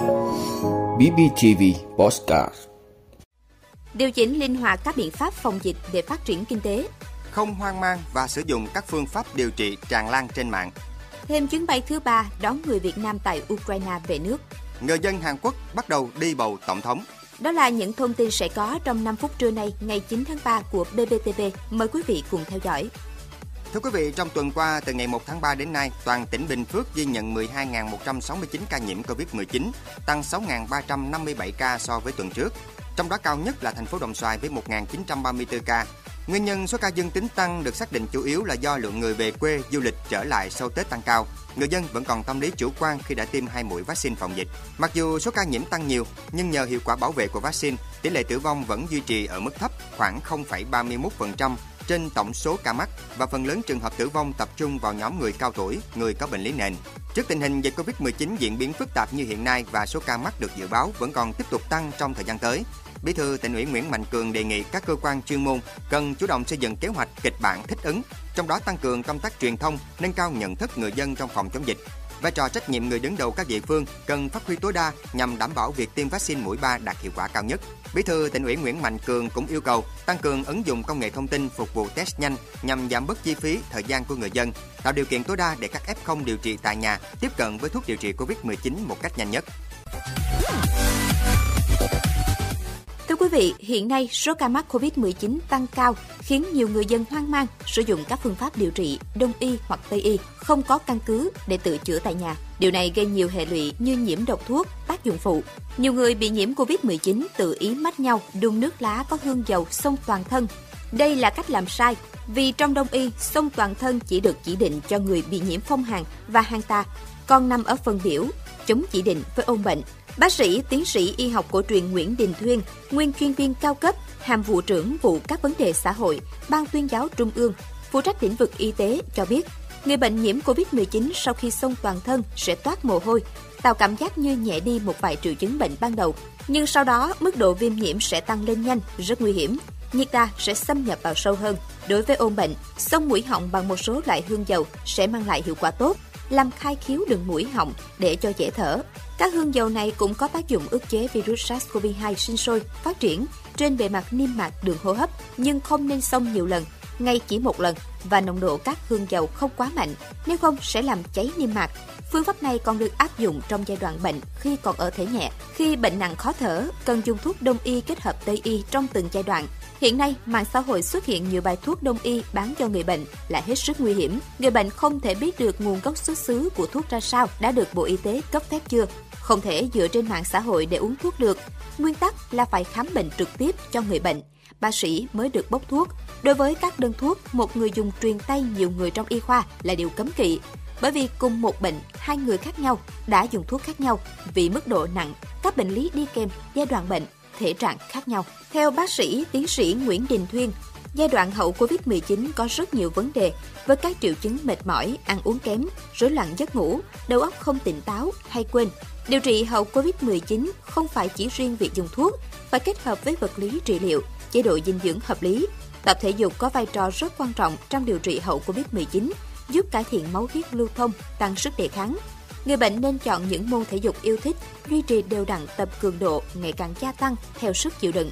BBTV Postcard Điều chỉnh linh hoạt các biện pháp phòng dịch để phát triển kinh tế. Không hoang mang và sử dụng các phương pháp điều trị tràn lan trên mạng. Thêm chuyến bay thứ ba đón người Việt Nam tại Ukraine về nước. Người dân Hàn Quốc bắt đầu đi bầu tổng thống. Đó là những thông tin sẽ có trong 5 phút trưa nay, ngày 9 tháng 3 của BBTV. Mời quý vị cùng theo dõi. Thưa quý vị, trong tuần qua, từ ngày 1 tháng 3 đến nay, toàn tỉnh Bình Phước ghi nhận 12.169 ca nhiễm COVID-19, tăng 6.357 ca so với tuần trước. Trong đó cao nhất là thành phố Đồng Xoài với 1.934 ca. Nguyên nhân số ca dương tính tăng được xác định chủ yếu là do lượng người về quê du lịch trở lại sau Tết tăng cao. Người dân vẫn còn tâm lý chủ quan khi đã tiêm hai mũi vaccine phòng dịch. Mặc dù số ca nhiễm tăng nhiều, nhưng nhờ hiệu quả bảo vệ của vaccine, tỷ lệ tử vong vẫn duy trì ở mức thấp, khoảng 0,31% trên tổng số ca mắc và phần lớn trường hợp tử vong tập trung vào nhóm người cao tuổi, người có bệnh lý nền. Trước tình hình dịch Covid-19 diễn biến phức tạp như hiện nay và số ca mắc được dự báo vẫn còn tiếp tục tăng trong thời gian tới, Bí thư tỉnh ủy Nguyễn Mạnh Cường đề nghị các cơ quan chuyên môn cần chủ động xây dựng kế hoạch kịch bản thích ứng, trong đó tăng cường công tác truyền thông, nâng cao nhận thức người dân trong phòng chống dịch. Vai trò trách nhiệm người đứng đầu các địa phương cần phát huy tối đa nhằm đảm bảo việc tiêm vaccine mũi 3 đạt hiệu quả cao nhất. Bí thư tỉnh ủy Nguyễn Mạnh Cường cũng yêu cầu tăng cường ứng dụng công nghệ thông tin phục vụ test nhanh nhằm giảm bớt chi phí, thời gian của người dân, tạo điều kiện tối đa để các F0 điều trị tại nhà tiếp cận với thuốc điều trị COVID-19 một cách nhanh nhất. Quý vị, hiện nay số ca mắc COVID-19 tăng cao khiến nhiều người dân hoang mang sử dụng các phương pháp điều trị đông y hoặc tây y không có căn cứ để tự chữa tại nhà. Điều này gây nhiều hệ lụy như nhiễm độc thuốc, tác dụng phụ. Nhiều người bị nhiễm COVID-19 tự ý mách nhau đun nước lá có hương dầu xông toàn thân. Đây là cách làm sai vì trong đông y, xông toàn thân chỉ được chỉ định cho người bị nhiễm phong hàn và hàn ta, còn nằm ở phần biểu, chống chỉ định với ôn bệnh Bác sĩ, tiến sĩ y học cổ truyền Nguyễn Đình Thuyên, nguyên chuyên viên cao cấp, hàm vụ trưởng vụ các vấn đề xã hội, Ban tuyên giáo Trung ương, phụ trách lĩnh vực y tế cho biết, người bệnh nhiễm COVID-19 sau khi xông toàn thân sẽ toát mồ hôi, tạo cảm giác như nhẹ đi một vài triệu chứng bệnh ban đầu. Nhưng sau đó, mức độ viêm nhiễm sẽ tăng lên nhanh, rất nguy hiểm. Nhiệt ta sẽ xâm nhập vào sâu hơn. Đối với ôn bệnh, xông mũi họng bằng một số loại hương dầu sẽ mang lại hiệu quả tốt, làm khai khiếu đường mũi họng để cho dễ thở. Các hương dầu này cũng có tác dụng ức chế virus SARS-CoV-2 sinh sôi, phát triển trên bề mặt niêm mạc đường hô hấp, nhưng không nên xông nhiều lần, ngay chỉ một lần và nồng độ các hương dầu không quá mạnh, nếu không sẽ làm cháy niêm mạc. Phương pháp này còn được áp dụng trong giai đoạn bệnh khi còn ở thể nhẹ. Khi bệnh nặng khó thở, cần dùng thuốc đông y kết hợp tây y trong từng giai đoạn Hiện nay, mạng xã hội xuất hiện nhiều bài thuốc đông y bán cho người bệnh là hết sức nguy hiểm. Người bệnh không thể biết được nguồn gốc xuất xứ của thuốc ra sao đã được Bộ Y tế cấp phép chưa. Không thể dựa trên mạng xã hội để uống thuốc được. Nguyên tắc là phải khám bệnh trực tiếp cho người bệnh. Bác sĩ mới được bốc thuốc. Đối với các đơn thuốc, một người dùng truyền tay nhiều người trong y khoa là điều cấm kỵ. Bởi vì cùng một bệnh, hai người khác nhau đã dùng thuốc khác nhau vì mức độ nặng, các bệnh lý đi kèm, giai đoạn bệnh thể trạng khác nhau. Theo bác sĩ, tiến sĩ Nguyễn Đình Thuyên, giai đoạn hậu Covid-19 có rất nhiều vấn đề với các triệu chứng mệt mỏi, ăn uống kém, rối loạn giấc ngủ, đầu óc không tỉnh táo hay quên. Điều trị hậu Covid-19 không phải chỉ riêng việc dùng thuốc, phải kết hợp với vật lý trị liệu, chế độ dinh dưỡng hợp lý. Tập thể dục có vai trò rất quan trọng trong điều trị hậu Covid-19, giúp cải thiện máu huyết lưu thông, tăng sức đề kháng, Người bệnh nên chọn những môn thể dục yêu thích, duy trì đều đặn tập cường độ ngày càng gia tăng theo sức chịu đựng.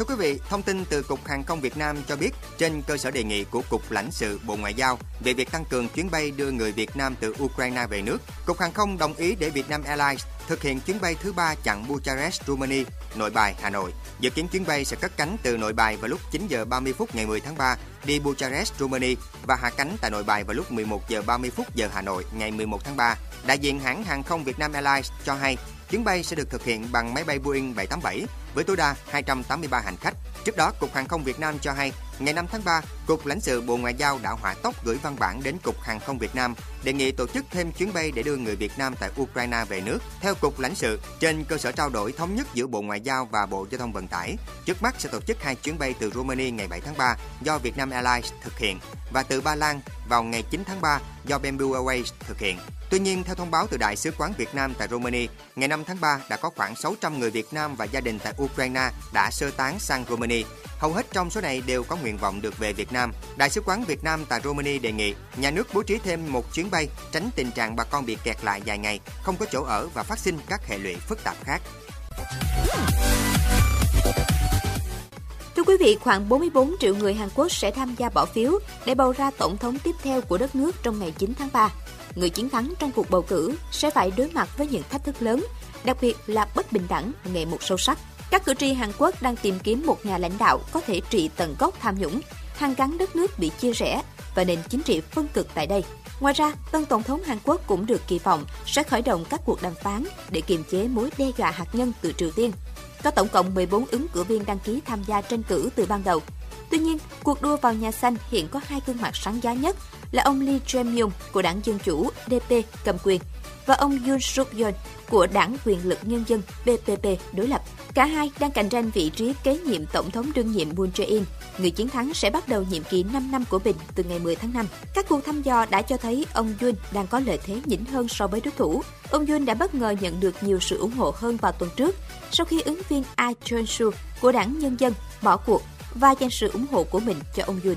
Thưa quý vị, thông tin từ Cục Hàng không Việt Nam cho biết, trên cơ sở đề nghị của Cục lãnh sự Bộ Ngoại giao về việc tăng cường chuyến bay đưa người Việt Nam từ Ukraine về nước, Cục Hàng không đồng ý để Vietnam Airlines thực hiện chuyến bay thứ ba chặng Bucharest, Romania, Nội Bài, Hà Nội. Dự kiến chuyến bay sẽ cất cánh từ Nội Bài vào lúc 9 giờ 30 phút ngày 10 tháng 3 đi Bucharest, Romania và hạ cánh tại Nội Bài vào lúc 11 giờ 30 phút giờ Hà Nội ngày 11 tháng 3. Đại diện hãng hàng không Vietnam Airlines cho hay chuyến bay sẽ được thực hiện bằng máy bay Boeing 787 với tối đa 283 hành khách. Trước đó, Cục Hàng không Việt Nam cho hay, ngày 5 tháng 3, Cục lãnh sự Bộ Ngoại giao đã hỏa tốc gửi văn bản đến Cục Hàng không Việt Nam đề nghị tổ chức thêm chuyến bay để đưa người Việt Nam tại Ukraine về nước. Theo Cục lãnh sự, trên cơ sở trao đổi thống nhất giữa Bộ Ngoại giao và Bộ Giao thông Vận tải, trước mắt sẽ tổ chức hai chuyến bay từ Romania ngày 7 tháng 3 do Vietnam Airlines thực hiện và từ Ba Lan vào ngày 9 tháng 3 do Bamboo Airways thực hiện. Tuy nhiên, theo thông báo từ Đại sứ quán Việt Nam tại Romania, ngày 5 tháng 3 đã có khoảng 600 người Việt Nam và gia đình tại Ukraine đã sơ tán sang Romania. Hầu hết trong số này đều có nguyện vọng được về Việt Nam Đại sứ quán Việt Nam tại Romania đề nghị nhà nước bố trí thêm một chuyến bay tránh tình trạng bà con bị kẹt lại dài ngày, không có chỗ ở và phát sinh các hệ lụy phức tạp khác. Thưa quý vị, khoảng 44 triệu người Hàn Quốc sẽ tham gia bỏ phiếu để bầu ra tổng thống tiếp theo của đất nước trong ngày 9 tháng 3. Người chiến thắng trong cuộc bầu cử sẽ phải đối mặt với những thách thức lớn, đặc biệt là bất bình đẳng ngày một sâu sắc. Các cử tri Hàn Quốc đang tìm kiếm một nhà lãnh đạo có thể trị tận gốc tham nhũng, hàn gắn đất nước bị chia rẽ và nền chính trị phân cực tại đây. Ngoài ra, tân tổng thống Hàn Quốc cũng được kỳ vọng sẽ khởi động các cuộc đàm phán để kiềm chế mối đe dọa hạt nhân từ Triều Tiên. Có tổng cộng 14 ứng cử viên đăng ký tham gia tranh cử từ ban đầu. Tuy nhiên, cuộc đua vào nhà xanh hiện có hai gương mặt sáng giá nhất là ông Lee Jae-myung của đảng Dân Chủ DP cầm quyền và ông Yoon suk yeol của đảng quyền lực nhân dân PPP đối lập. Cả hai đang cạnh tranh vị trí kế nhiệm tổng thống đương nhiệm Moon Jae-in. Người chiến thắng sẽ bắt đầu nhiệm kỳ 5 năm của mình từ ngày 10 tháng 5. Các cuộc thăm dò đã cho thấy ông Yoon đang có lợi thế nhỉnh hơn so với đối thủ. Ông Yoon đã bất ngờ nhận được nhiều sự ủng hộ hơn vào tuần trước sau khi ứng viên Ah Cheon-soo của đảng Nhân dân bỏ cuộc và dành sự ủng hộ của mình cho ông Yoon.